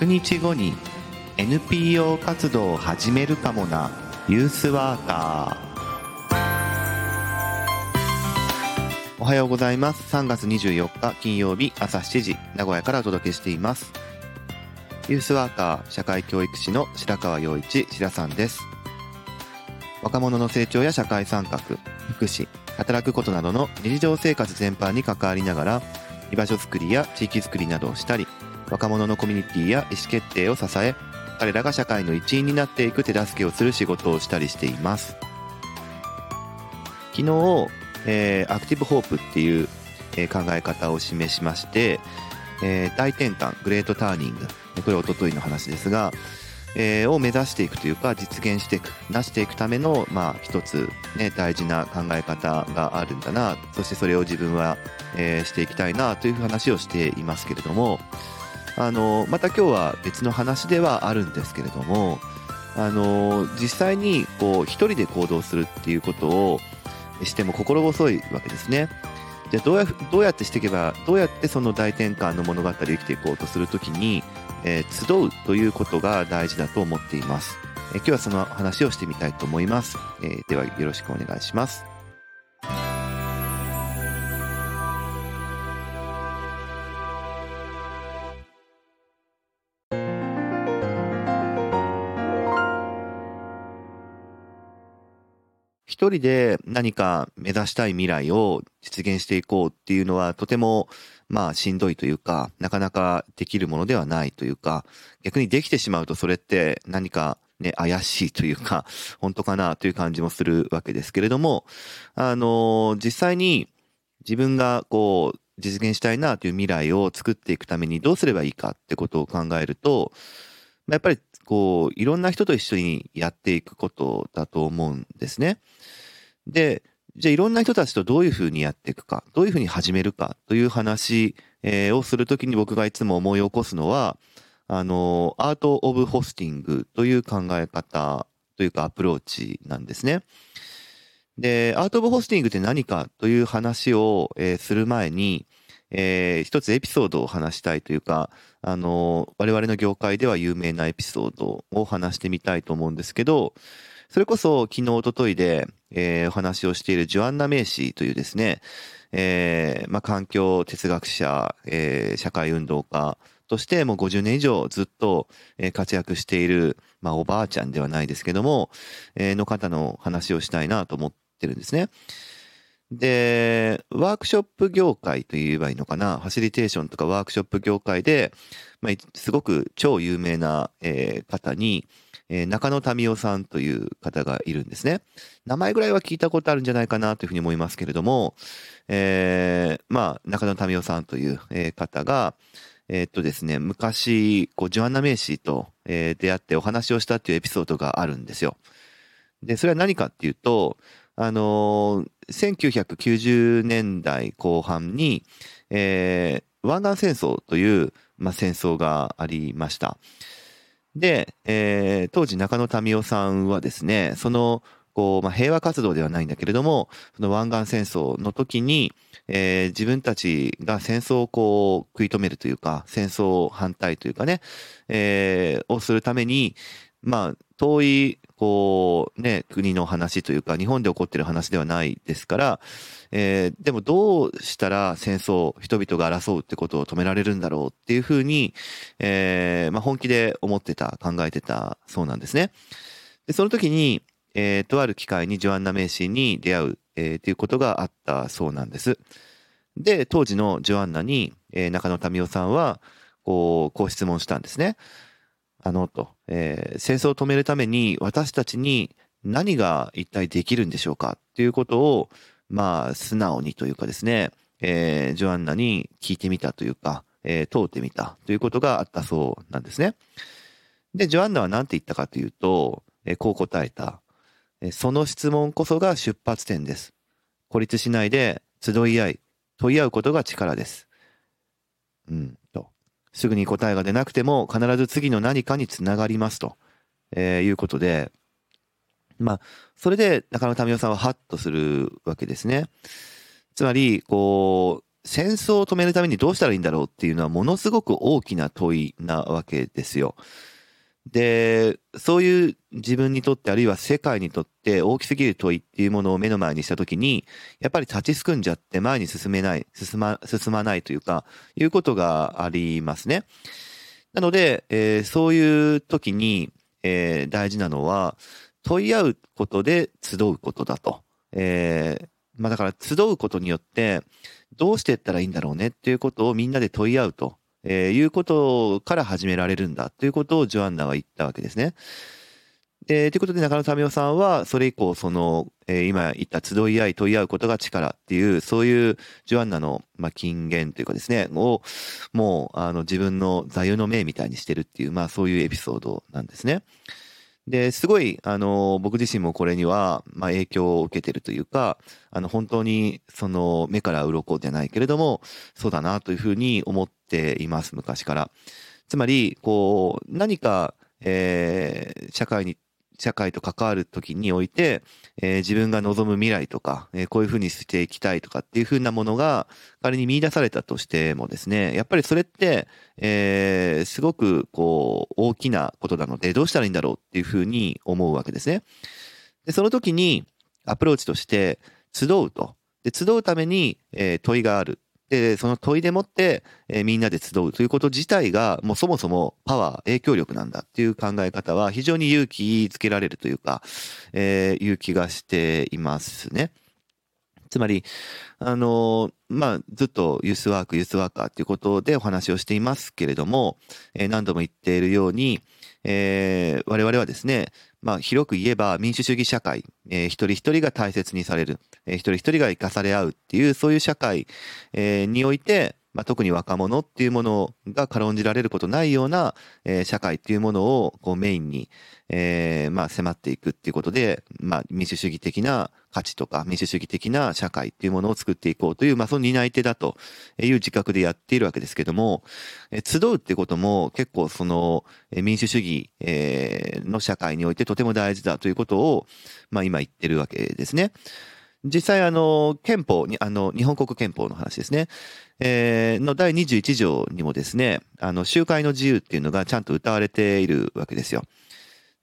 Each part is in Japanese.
100日後に NPO 活動を始めるかもな。ユースワーカー。おはようございます。3月24日金曜日朝7時名古屋からお届けしています。ユースワーカー社会教育士の白川陽一白さんです。若者の成長や社会参画福祉働くことなどの日常生活全般に関わりながら居場所づくりや地域づくりなどをしたり若者のコミュニティや意思決定を支え彼らが社会の一員になっていく手助けをする仕事をしたりしています。昨日、えー、アクティブホープっていう、えー、考え方を示しまして、えー、大転換グレートターニングこれおとといの話ですが、えー、を目指していくというか実現していく成していくためのまあ一つね大事な考え方があるんだなそしてそれを自分は、えー、していきたいなという話をしていますけれどもあのまた今日は別の話ではあるんですけれどもあの実際にこう一人で行動するっていうことをしても心細いわけですね。じゃあどうやどうやってしていけばどうやってその大転換の物語を生きていこうとするときに、えー、集うということが大事だと思っています。えー、今日はその話をしてみたいと思います。えー、ではよろしくお願いします。一人で何か目指したい未来を実現していこうっていうのはとてもまあしんどいというか、なかなかできるものではないというか、逆にできてしまうとそれって何かね、怪しいというか、本当かなという感じもするわけですけれども、あの、実際に自分がこう、実現したいなという未来を作っていくためにどうすればいいかってことを考えると、やっぱりこう、いろんな人と一緒にやっていくことだと思うんですね。で、じゃあいろんな人たちとどういうふうにやっていくか、どういうふうに始めるかという話、えー、をするときに僕がいつも思い起こすのは、あの、アート・オブ・ホスティングという考え方というかアプローチなんですね。で、アート・オブ・ホスティングって何かという話を、えー、する前に、えー、一つエピソードを話したいというか、あの、我々の業界では有名なエピソードを話してみたいと思うんですけど、それこそ昨日、おとといで、えー、お話をしているジョアンナ・メイシーというですね、えー、まあ、環境哲学者、えー、社会運動家としてもう50年以上ずっと活躍している、まあ、おばあちゃんではないですけども、えー、の方の話をしたいなと思ってるんですね。で、ワークショップ業界と言えばいいのかな、ファシリテーションとかワークショップ業界で、まあ、すごく超有名な、えー、方に、えー、中野民夫さんという方がいるんですね。名前ぐらいは聞いたことあるんじゃないかなというふうに思いますけれども、えー、まあ、中野民夫さんという、えー、方が、えー、っとですね、昔、こう、ジョアンナ・メイシーと、えー、出会ってお話をしたっていうエピソードがあるんですよ。で、それは何かっていうと、あのー、1990年代後半に、えー、湾岸戦争という、まあ、戦争がありました。で、えー、当時中野民夫さんはですね、その、こう、まあ、平和活動ではないんだけれども、その湾岸戦争の時に、えー、自分たちが戦争をこう食い止めるというか、戦争反対というかね、えー、をするために、まあ、遠いこう、ね、国の話というか、日本で起こってる話ではないですから、えー、でもどうしたら戦争、人々が争うってことを止められるんだろうっていうふうに、えー、まあ、本気で思ってた、考えてたそうなんですね。で、その時に、えー、とある機会にジョアンナ・メイシーに出会う、えー、ということがあったそうなんです。で、当時のジョアンナに、えー、中野民夫さんは、こう、こう質問したんですね。あの、と、えー、戦争を止めるために私たちに何が一体できるんでしょうか？っていうことを、まあ、素直にというかですね、えー、ジョアンナに聞いてみたというか、えー、通ってみたということがあったそうなんですね。で、ジョアンナは何て言ったかというと、えー、こう答えたえ。その質問こそが出発点です。孤立しないで集い合い、問い合うことが力です。うん、すぐに答えが出なくても必ず次の何かにつながりますと、えー、いうことで、まあ、それで中野民生さんはハッとするわけですね。つまり、こう、戦争を止めるためにどうしたらいいんだろうっていうのはものすごく大きな問いなわけですよ。で、そういう自分にとってあるいは世界にとって大きすぎる問いっていうものを目の前にしたときに、やっぱり立ちすくんじゃって前に進めない、進ま、進まないというか、いうことがありますね。なので、えー、そういう時に、えー、大事なのは、問い合うことで集うことだと。えー、まあだから集うことによって、どうしていったらいいんだろうねっていうことをみんなで問い合うと、えー、いうことから始められるんだということをジョアンナは言ったわけですね。で、ということで中野民夫さんは、それ以降、その、えー、今言った集い合い、問い合うことが力っていう、そういうジョアンナの、まあ、金言というかですね、を、もう、あの、自分の座右の銘みたいにしてるっていう、まあ、そういうエピソードなんですね。で、すごい、あの、僕自身もこれには、まあ、影響を受けてるというか、あの、本当に、その、目から鱗じゃないけれども、そうだなというふうに思っています、昔から。つまり、こう、何か、えー、社会に社会と関わる時において、えー、自分が望む未来とか、えー、こういうふうにしていきたいとかっていうふうなものが仮に見出されたとしてもですね、やっぱりそれって、えー、すごくこう大きなことなのでどうしたらいいんだろうっていうふうに思うわけですね。で、その時にアプローチとして集うと。で、集うために、え、問いがある。で、その問いでもって、えー、みんなで集うということ自体が、もうそもそもパワー、影響力なんだっていう考え方は非常に勇気づけられるというか、えー、勇気がしていますね。つまり、あの、まあ、ずっとユースワーク、ユースワーカーということでお話をしていますけれども、えー、何度も言っているように、えー、我々はですね、まあ、広く言えば民主主義社会、えー、一人一人が大切にされる、えー、一人一人が生かされ合うっていう、そういう社会、えー、において、まあ、特に若者っていうものが軽んじられることないような、えー、社会っていうものをこうメインに、えー、まあ迫っていくっていうことで、まあ民主主義的な価値とか民主主義的な社会っていうものを作っていこうという、まあその担い手だという自覚でやっているわけですけども、え、集うってことも結構その民主主義、え、の社会においてとても大事だということを、まあ今言ってるわけですね。実際あの、憲法に、あの、日本国憲法の話ですね。えー、の第21条にもですね、あの、集会の自由っていうのがちゃんと謳われているわけですよ。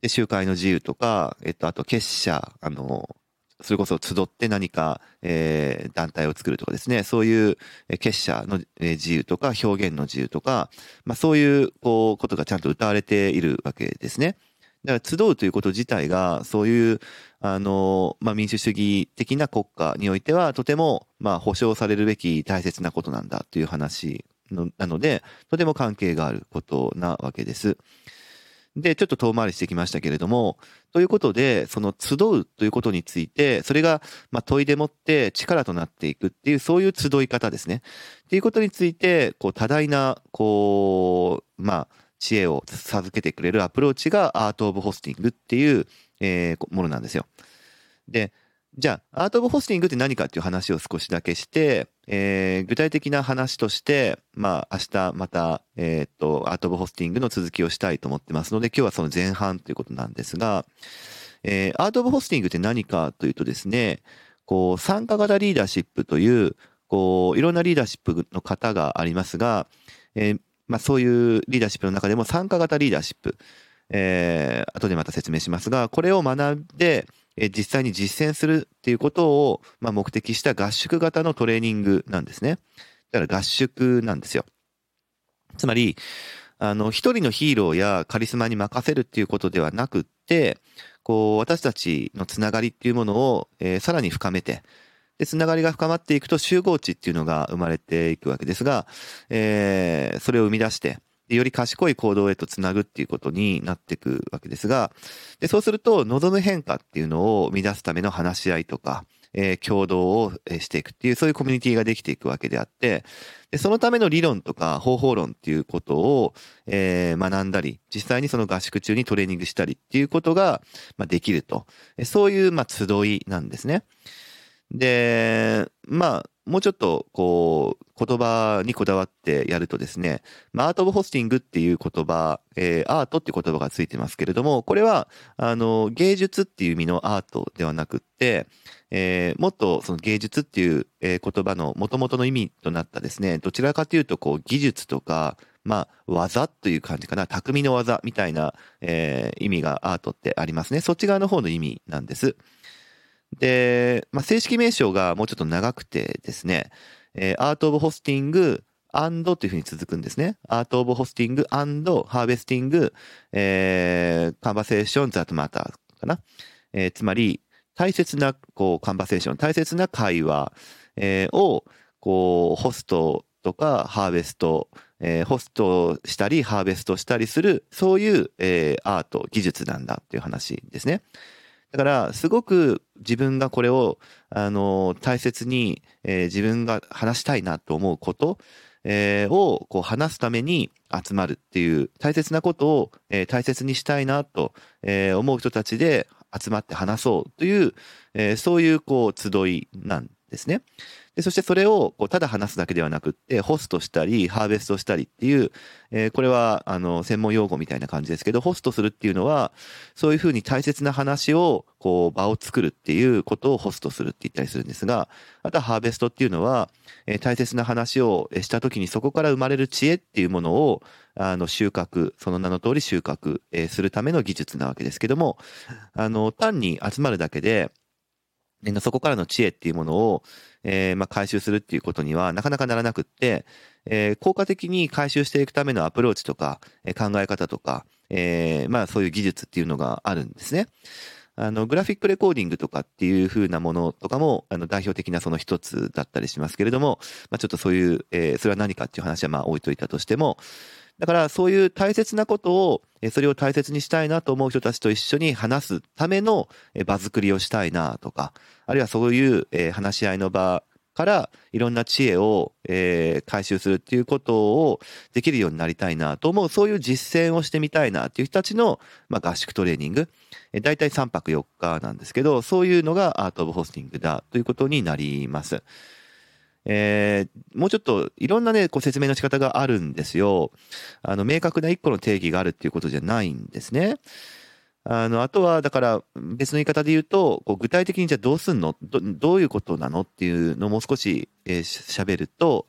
で、集会の自由とか、えっと、あと結社、あの、それこそ集って何か、えー、団体を作るとかですね、そういう結社の自由とか表現の自由とか、まあそういう、こう、ことがちゃんと謳われているわけですね。だから集うということ自体が、そういう、あの、まあ、民主主義的な国家においては、とても、まあ、保障されるべき大切なことなんだという話のなので、とても関係があることなわけです。で、ちょっと遠回りしてきましたけれども、ということで、その集うということについて、それが、まあ、問いでもって力となっていくっていう、そういう集い方ですね。っていうことについて、こう、多大な、こう、まあ、知恵を授けてくれるアプローチがアート・オブ・ホスティングっていう、えー、ものなんですよ。で、じゃあ、アート・オブ・ホスティングって何かっていう話を少しだけして、えー、具体的な話として、まあ、明日また、えー、っと、アート・オブ・ホスティングの続きをしたいと思ってますので、今日はその前半ということなんですが、えー、アート・オブ・ホスティングって何かというとですね、こう、参加型リーダーシップという、こう、いろんなリーダーシップの方がありますが、えー、まあ、そういうリーダーシップの中でも参加型リーダーシップ、えー、後でまた説明しますが、これを学んで、え実際に実践するっていうことを、まあ、目的した合宿型のトレーニングなんですね。だから合宿なんですよ。つまり、あの、一人のヒーローやカリスマに任せるっていうことではなくって、こう、私たちのつながりっていうものを、えー、さらに深めて、で、つながりが深まっていくと集合値っていうのが生まれていくわけですが、えー、それを生み出して、より賢い行動へとつなぐっていうことになっていくわけですが、でそうすると望む変化っていうのを生み出すための話し合いとか、えー、共同をしていくっていう、そういうコミュニティができていくわけであって、でそのための理論とか方法論っていうことを、えー、学んだり、実際にその合宿中にトレーニングしたりっていうことが、まあ、できると。そういう、まあ、集いなんですね。で、まあ、もうちょっと、こう、言葉にこだわってやるとですね、まあ、アート・オブ・ホスティングっていう言葉、えー、アートっていう言葉がついてますけれども、これは、あの、芸術っていう意味のアートではなくって、えー、もっとその芸術っていう、えー、言葉の元々の意味となったですね、どちらかというと、こう、技術とか、まあ、技という感じかな、匠の技みたいな、えー、意味がアートってありますね。そっち側の方の意味なんです。で、まあ、正式名称がもうちょっと長くてですね、えー、 Art of Hosting, and というふうに続くんですね。 Art of Hosting, and, Harvesting、えー、 Conversations That Matter かな。えー、つまり、大切な、こう、カンバセーション、大切な会話、えー、を、こう、ホストとか、ハーベスト、えー、ホストしたり、ハーベストしたりする、そういう、えー、アート、技術なんだっていう話ですね。だから、すごく自分がこれを、あの、大切に、えー、自分が話したいなと思うこと、えー、をこう話すために集まるっていう大切なことを、えー、大切にしたいなと、えー、思う人たちで集まって話そうという、えー、そういうこう集いなんですね。で、そしてそれをこうただ話すだけではなくって、ホストしたり、ハーベストしたりっていう、えー、これはあの専門用語みたいな感じですけど、ホストするっていうのは、そういうふうに大切な話を、こう場を作るっていうことをホストするって言ったりするんですが、あとはハーベストっていうのは、えー、大切な話をした時にそこから生まれる知恵っていうものを、あの収穫、その名の通り収穫、えー、するための技術なわけですけども、あの単に集まるだけで、そこからの知恵っていうものを、えー、まあ、回収するっていうことにはなかなかならなくって、えー、効果的に回収していくためのアプローチとか、え、考え方とか、えー、まあそういう技術っていうのがあるんですね。あの、グラフィックレコーディングとかっていう風なものとかも、あの、代表的なその一つだったりしますけれども、まあちょっとそういう、えー、それは何かっていう話はまあ置いといたとしても、だからそういう大切なことを、それを大切にしたいなと思う人たちと一緒に話すための場作りをしたいなとか、あるいはそういう話し合いの場からいろんな知恵を、回収するっていうことをできるようになりたいなと思う、そういう実践をしてみたいなっていう人たちの、合宿トレーニング、え大体3泊4日なんですけど、そういうのがアート・オブ・ホスティングだということになります。えー、もうちょっといろんなね、こう説明の仕方があるんですよ。あの、明確な一個の定義があるっていうことじゃないんですね。あの、あとは、だから、別の言い方で言うと、こう具体的にじゃあどうすんの？どどういうことなのっていうのをもう少し喋、えー、ると、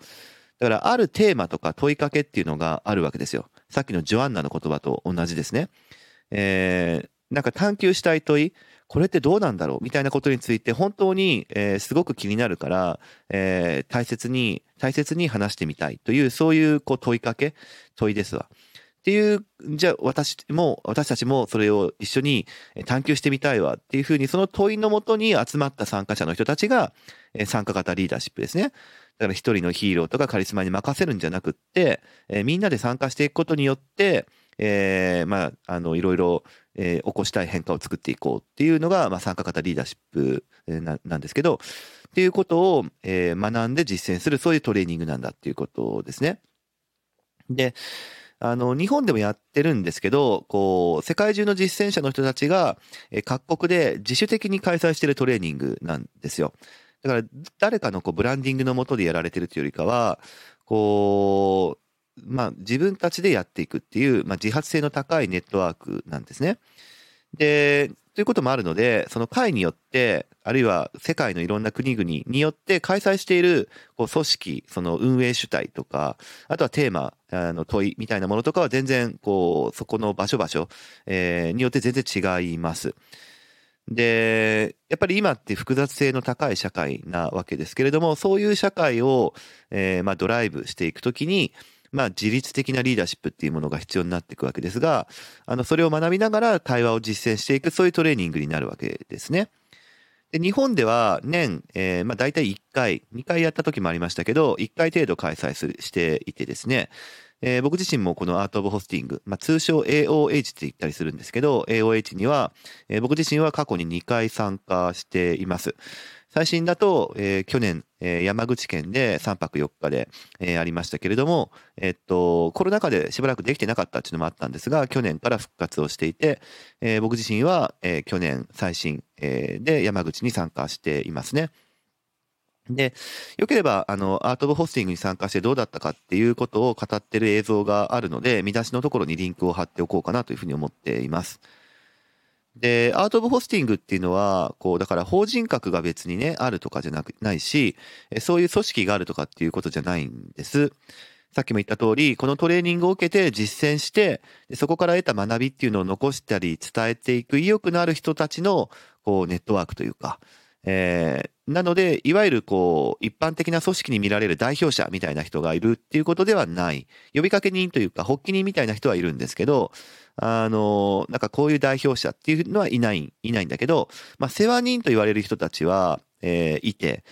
だから、あるテーマとか問いかけっていうのがあるわけですよ。さっきのジョアンナの言葉と同じですね。えー、なんか探求したい問い、これってどうなんだろうみたいなことについて本当に、えー、すごく気になるから、えー、大切に、大切に話してみたいという、そういうこう問いかけ、問いですわ。っていう、じゃあ私も、私たちもそれを一緒に探求してみたいわっていうふうに、その問いのもとに集まった参加者の人たちが、参加型リーダーシップですね。だから一人のヒーローとかカリスマに任せるんじゃなくって、えー、みんなで参加していくことによって、えー、まあ、あの、いろいろ、えー、起こしたい変化を作っていこうっていうのが、まあ、参加型リーダーシップななんですけど、っていうことを、えー、学んで実践する、そういうトレーニングなんだっていうことですね。で、あの、日本でもやってるんですけど、こう、世界中の実践者の人たちが、え各国で自主的に開催してるトレーニングなんですよ。だから、誰かのこうブランディングのもとでやられてるというよりかは、こう、まあ、自分たちでやっていくっていう、まあ、自発性の高いネットワークなんですね。で、ということもあるので、その会によって、あるいは世界のいろんな国々によって開催しているこう組織、その運営主体とか、あとはテーマ、あの問いみたいなものとかは全然、こう、そこの場所場所、えー、によって全然違います。で、やっぱり今って複雑性の高い社会なわけですけれども、そういう社会を、えー、まあドライブしていくときに、まあ、自律的なリーダーシップっていうものが必要になっていくわけですが、あの、それを学びながら対話を実践していく、そういうトレーニングになるわけですね。で日本では年、えー、まあ大体1回、2回やった時もありましたけど、1回程度開催するしていてですね、えー、僕自身もこのアート・オブ・ホスティング、まあ、通称 AOH って言ったりするんですけど、AOH には、えー、僕自身は過去に2回参加しています。最新だと、えー、去年、えー、山口県で3泊4日で、えー、ありましたけれども、えっと、コロナ禍でしばらくできてなかったっていうのもあったんですが、去年から復活をしていて、え、僕自身は、え、去年最新、え、で山口に参加していますね。で、よければ、あの、アート・オブ・ホスティングに参加してどうだったかっていうことを語ってる映像があるので、見出しのところにリンクを貼っておこうかなというふうに思っています。で、アート・オブ・ホスティングっていうのは、こう、だから法人格が別にね、あるとかじゃなく、ないし、そういう組織があるとかっていうことじゃないんです。さっきも言った通り、このトレーニングを受けて実践して、そこから得た学びっていうのを残したり伝えていく意欲のある人たちの、こう、ネットワークというか、えー、なので、いわゆるこう、一般的な組織に見られる代表者みたいな人がいるっていうことではない。呼びかけ人というか、発起人みたいな人はいるんですけど、あの、なんかこういう代表者っていうのはいない、いないんだけど、まあ、世話人と言われる人たちは、えー、いて、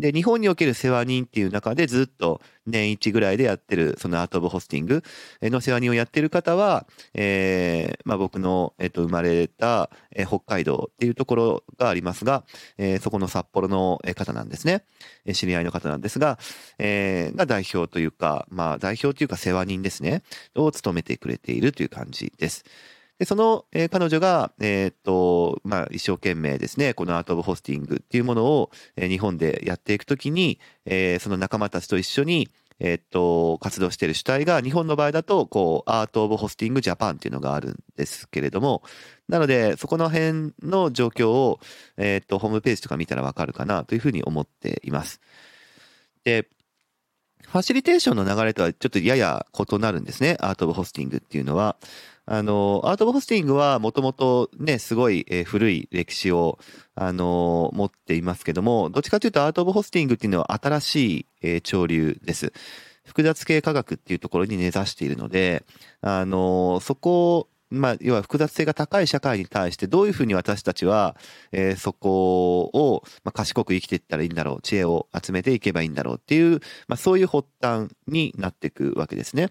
で、日本における世話人っていう中でずっと年一ぐらいでやってる、そのアート・オブ・ホスティングの世話人をやってる方は、えー、まあ僕の、えっと、生まれた、えー、北海道っていうところがありますが、えー、そこの札幌の方なんですね。え知り合いの方なんですが、えー、が代表というか、まあ代表というか世話人ですね。を務めてくれているという感じです。で、その、えー、彼女が、えー、っと、まあ、一生懸命ですね、このアート・オブ・ホスティングっていうものを、えー、日本でやっていくときに、え、その仲間たちと一緒に、えっと、活動している主体が、日本の場合だと、こう、アート・オブ・ホスティング・ジャパンっていうのがあるんですけれども、なので、そこの辺の状況を、えっと、ホームページとか見たらわかるかなというふうに思っています。で、ファシリテーションの流れとはちょっとやや異なるんですね。アート・オブ・ホスティングっていうのは。あの、アート・オブ・ホスティングはもともとね、すごい、古い歴史を、あの、持っていますけども、どっちかというとアート・オブ・ホスティングっていうのは新しい、潮流です。複雑系科学っていうところに根ざしているので、あのそこまあ、要は複雑性が高い社会に対してどういうふうに私たちは、えー、そこを、まあ、賢く生きていったらいいんだろう、知恵を集めていけばいいんだろうっていう、まあ、そういう発端になっていくわけですね。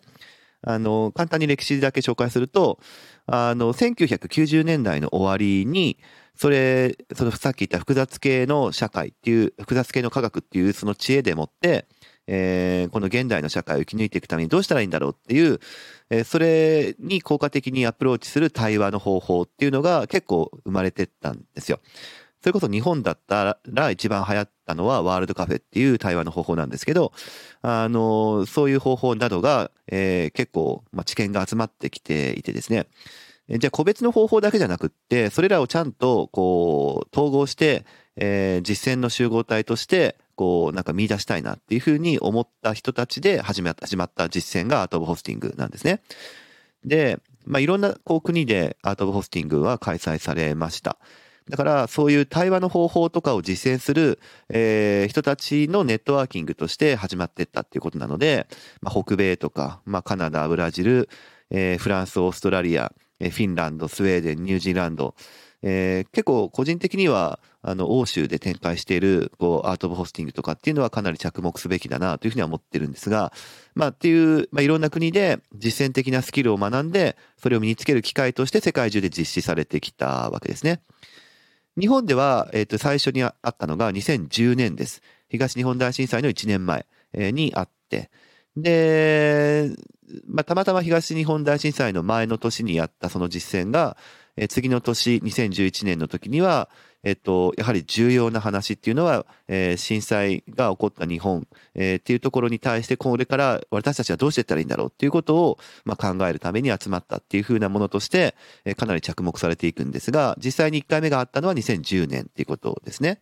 あの、簡単に歴史だけ紹介すると、あの、1990年代の終わりに、それ、そのさっき言った複雑系の社会っていう、複雑系の科学っていうその知恵でもって、えー、この現代の社会を生き抜いていくためにどうしたらいいんだろうっていう、えー、それに効果的にアプローチする対話の方法っていうのが結構生まれてったんですよ。それこそ日本だったら一番流行ったのはワールドカフェっていう対話の方法なんですけど、あの、そういう方法などが、えー、結構、まあ、知見が集まってきていてですね。じゃあ個別の方法だけじゃなくって、それらをちゃんとこう統合して、えー、実践の集合体として、こうなんか見出したいなっていうふうに思った人たちで始め始まった実践がアート・オブ・ホスティングなんですね。で、まあ、いろんなこう国でアート・オブ・ホスティングは開催されました。だからそういう対話の方法とかを実践する、えー、人たちのネットワーキングとして始まっていったっていうことなので、まあ、北米とか、まあ、カナダ、ブラジル、えー、フランス、オーストラリア、フィンランド、スウェーデン、ニュージーランド、えー、結構個人的にはあの欧州で展開しているこうアート・オブ・ホスティングとかっていうのはかなり着目すべきだなというふうには思ってるんですが、まあっていう、まあ、いろんな国で実践的なスキルを学んでそれを身につける機会として世界中で実施されてきたわけですね。日本では、えっ、ー、と、最初にあったのが2010年です。東日本大震災の1年前にあって、で、まあ、たまたま東日本大震災の前の年にやったその実践が、えー、次の年、2011年の時には、えっと、やはり重要な話っていうのは、えー、震災が起こった日本、えー、っていうところに対して、これから私たちはどうしていったらいいんだろうっていうことを、まあ、考えるために集まったっていうふうなものとして、えー、かなり着目されていくんですが、実際に1回目があったのは2010年っていうことですね。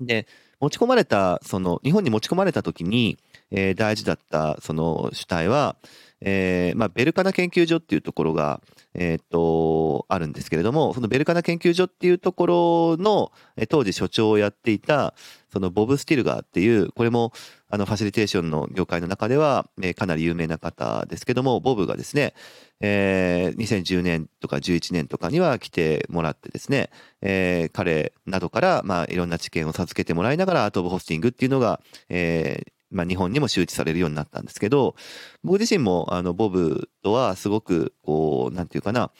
で、持ち込まれた、その、日本に持ち込まれた時に、えー、大事だった、その主体は、えー、まあ、ベルカナ研究所っていうところが、えー、と、あるんですけれども、そのベルカナ研究所っていうところの、え当時所長をやっていた、そのボブ・スティルガーっていう、これも、あの、ファシリテーションの業界の中では、え、かなり有名な方ですけども、ボブがですね、えー、2010年とか11年とかには来てもらってですね、えー、彼などから、まあ、いろんな知見を授けてもらいながら、アート・オブ・ホスティングっていうのが、えー、まあ、日本にも周知されるようになったんですけど、僕自身も、あの、ボブとはすごく、こう、なんていうかな、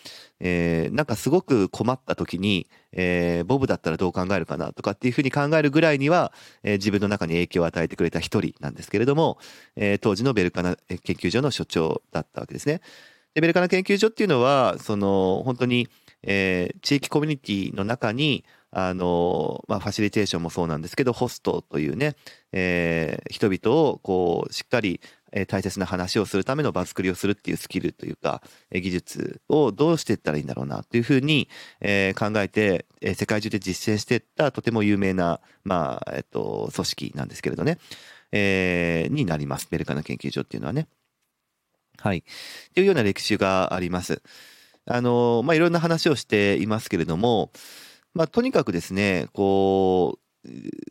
えー、なんかすごく困った時に、えー、ボブだったらどう考えるかなとかっていうふうに考えるぐらいには、えー、自分の中に影響を与えてくれた一人なんですけれども、えー、当時のベルカナ研究所の所長だったわけですね。で、ベルカナ研究所っていうのは、その、本当に、えー、地域コミュニティの中に、あの、まあ、ファシリテーションもそうなんですけど、ホストというね、えー、人々をこう、しっかりえ大切な話をするための場作りをするっていうスキルというか、え技術をどうしていったらいいんだろうなというふうに、え考えて、え世界中で実践していったとても有名な、まあ、えっと、組織なんですけれどね、えー、になります。ベルカナ研究所っていうのはね。はい。というような歴史があります。あの、まあ、いろんな話をしていますけれども、まあ、とにかくですね、こう、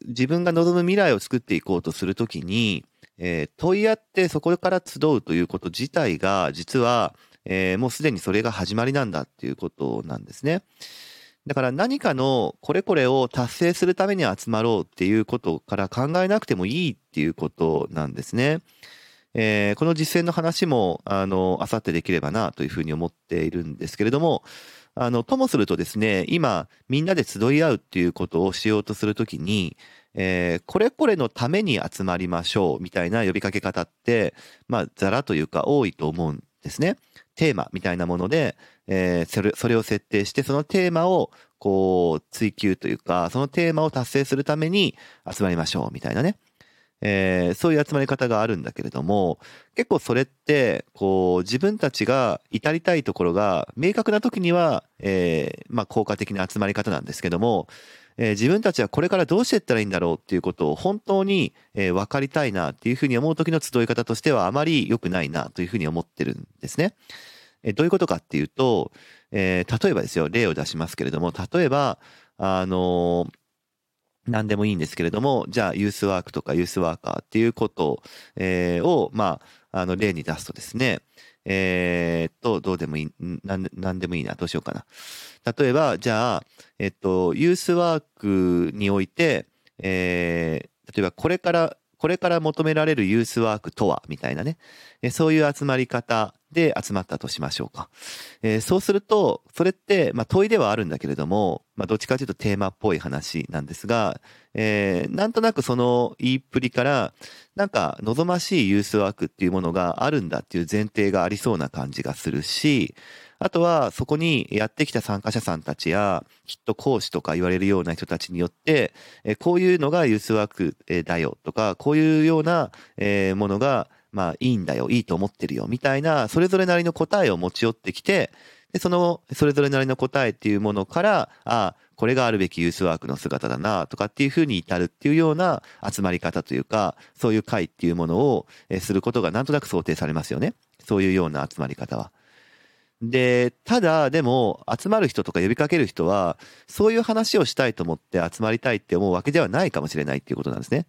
自分が望む未来を作っていこうとするときに、えー、問い合ってそこから集うということ自体が、実は、えー、もうすでにそれが始まりなんだっていうことなんですね。だから何かのこれこれを達成するために集まろうっていうことから考えなくてもいいっていうことなんですね。えー、この実践の話も、あの、あさってできればなというふうに思っているんですけれども、あの、ともするとですね、今、みんなで集い合うっていうことをしようとするときに、えー、これこれのために集まりましょうみたいな呼びかけ方って、まあ、ざらというか多いと思うんですね。テーマみたいなもので、えー、それ、それを設定して、そのテーマを、こう、追求というか、そのテーマを達成するために集まりましょうみたいなね。えー、そういう集まり方があるんだけれども、結構それって、こう、自分たちが至りたいところが明確な時には、えー、まあ、効果的な集まり方なんですけども、えー、自分たちはこれからどうしていったらいいんだろうっていうことを本当に、えー、分かりたいなっていうふうに思う時の集い方としてはあまり良くないなというふうに思ってるんですね。えー、どういうことかっていうと、えー、例えばですよ、例を出しますけれども、例えば、あのー何でもいいんですけれども、じゃあユースワークとかユースワーカーっていうことを、えー、を、まあ、あの、例に出すとですね、えー、っと、どうでもいい、なん、なんでもいいな、どうしようかな。例えば、じゃあ、えっと、ユースワークにおいて、えー、例えばこれから、これから求められるユースワークとは、みたいなね。そういう集まり方で集まったとしましょうか。えー、そうすると、それって、まあ問いではあるんだけれども、まあどっちかというとテーマっぽい話なんですが、えー、なんとなくその言いっぷりから、なんか望ましいユースワークっていうものがあるんだっていう前提がありそうな感じがするし、あとはそこにやってきた参加者さんたちや、きっと講師とか言われるような人たちによって、えこういうのがユースワークだよとか、こういうようなものがまあいいんだよ、いいと思ってるよ、みたいな、それぞれなりの答えを持ち寄ってきて、で、その、それぞれなりの答えっていうものから、ああ、これがあるべきユースワークの姿だな、とかっていうふうに至るっていうような集まり方というか、そういう会っていうものをすることがなんとなく想定されますよね。そういうような集まり方は。で、ただ、でも、集まる人とか呼びかける人は、そういう話をしたいと思って集まりたいって思うわけではないかもしれないっていうことなんですね。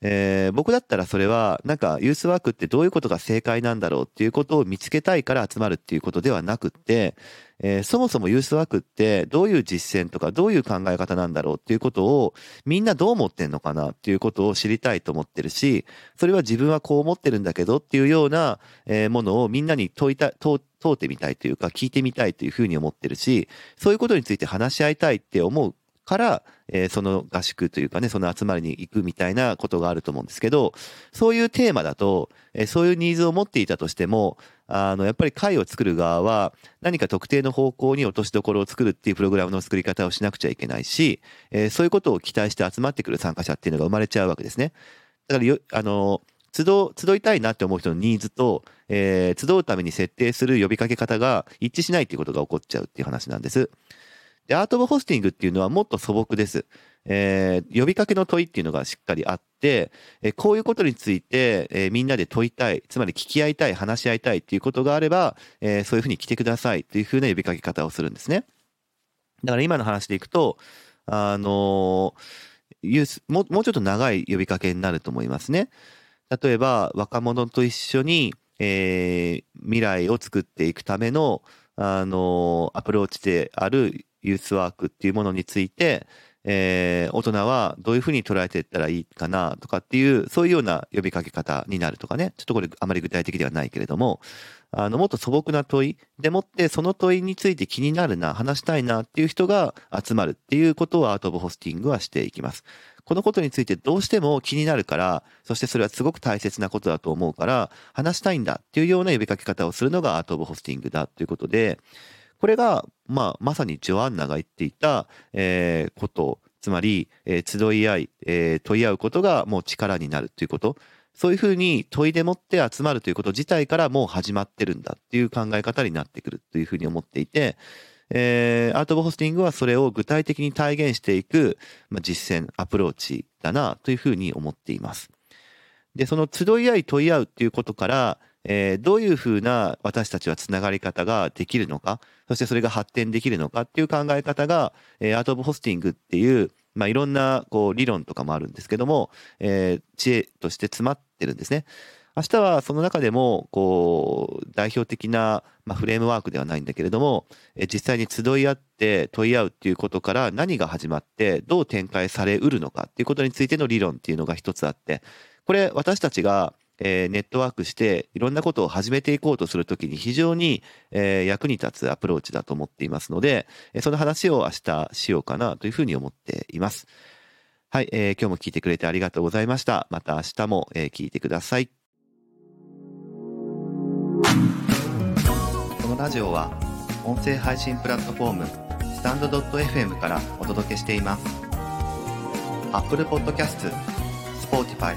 えー、僕だったらそれは、なんか、ユースワークってどういうことが正解なんだろうっていうことを見つけたいから集まるっていうことではなくって、えー、そもそもユースワークってどういう実践とかどういう考え方なんだろうっていうことをみんなどう思ってんのかなっていうことを知りたいと思ってるし、それは自分はこう思ってるんだけどっていうようなえものをみんなに問いた、問問うてみたいというか聞いてみたいというふうに思ってるし、そういうことについて話し合いたいって思うから、えー、その合宿というかね、その集まりに行くみたいなことがあると思うんですけど、そういうテーマだと、えー、そういうニーズを持っていたとしても、あの、やっぱり会を作る側は、何か特定の方向に落としどころを作るっていうプログラムの作り方をしなくちゃいけないし、えー、そういうことを期待して集まってくる参加者っていうのが生まれちゃうわけですね。だからよ、あの、集、集いたいなって思う人のニーズと、えー、集うために設定する呼びかけ方が一致しないっていうことが起こっちゃうっていう話なんです。で、アート・オブ・ホスティングっていうのはもっと素朴です。えー、呼びかけの問いっていうのがしっかりあって、えー、こういうことについて、えー、みんなで問いたい、つまり聞き合いたい、話し合いたいっていうことがあれば、えー、そういうふうに来てくださいというふうな呼びかけ方をするんですね。だから今の話でいくと、あのーもう、もうちょっと長い呼びかけになると思いますね。例えば、若者と一緒に、えー、未来を作っていくための、あのアプローチであるユースワークっていうものについて、えー、大人はどういうふうに捉えていったらいいかなとかっていう、そういうような呼びかけ方になるとかね。ちょっとこれあまり具体的ではないけれども、あの、もっと素朴な問いでもって、その問いについて気になるな、話したいなっていう人が集まるっていうことを Art of Hosting はしていきます。このことについてどうしても気になるから、そしてそれはすごく大切なことだと思うから、話したいんだっていうような呼びかけ方をするのが Art of Hosting だということで、これが、まあ、まさにジョアンナが言っていた、えー、こと、つまり、えー、集い合い、えー、問い合うことがもう力になるということ。そういうふうに問いでもって集まるということ自体からもう始まってるんだっていう考え方になってくるというふうに思っていて、えー、アート・オブ・ホスティングはそれを具体的に体現していく、まあ、実践、アプローチだなというふうに思っています。で、その集い合い問い合うっていうことから、えー、どういうふうな私たちはつながり方ができるのか、そしてそれが発展できるのかっていう考え方が、えー、アート・オブ・ホスティングっていう、まあ、いろんなこう理論とかもあるんですけども、えー、知恵として詰まってるんですね。明日はその中でも、こう、代表的な、まあ、フレームワークではないんだけれども、え実際に集い合って問い合うっていうことから何が始まって、どう展開されうるのかっていうことについての理論っていうのが一つあって、これ私たちが、えー、ネットワークしていろんなことを始めていこうとするときに非常に、えー、役に立つアプローチだと思っていますので、えその話を明日しようかなというふうに思っています。はい、えー、今日も聞いてくれてありがとうございました。また明日も、えー、聞いてください。このラジオは音声配信プラットフォームスタンド .fm からお届けしています Apple Podcast、Spotify、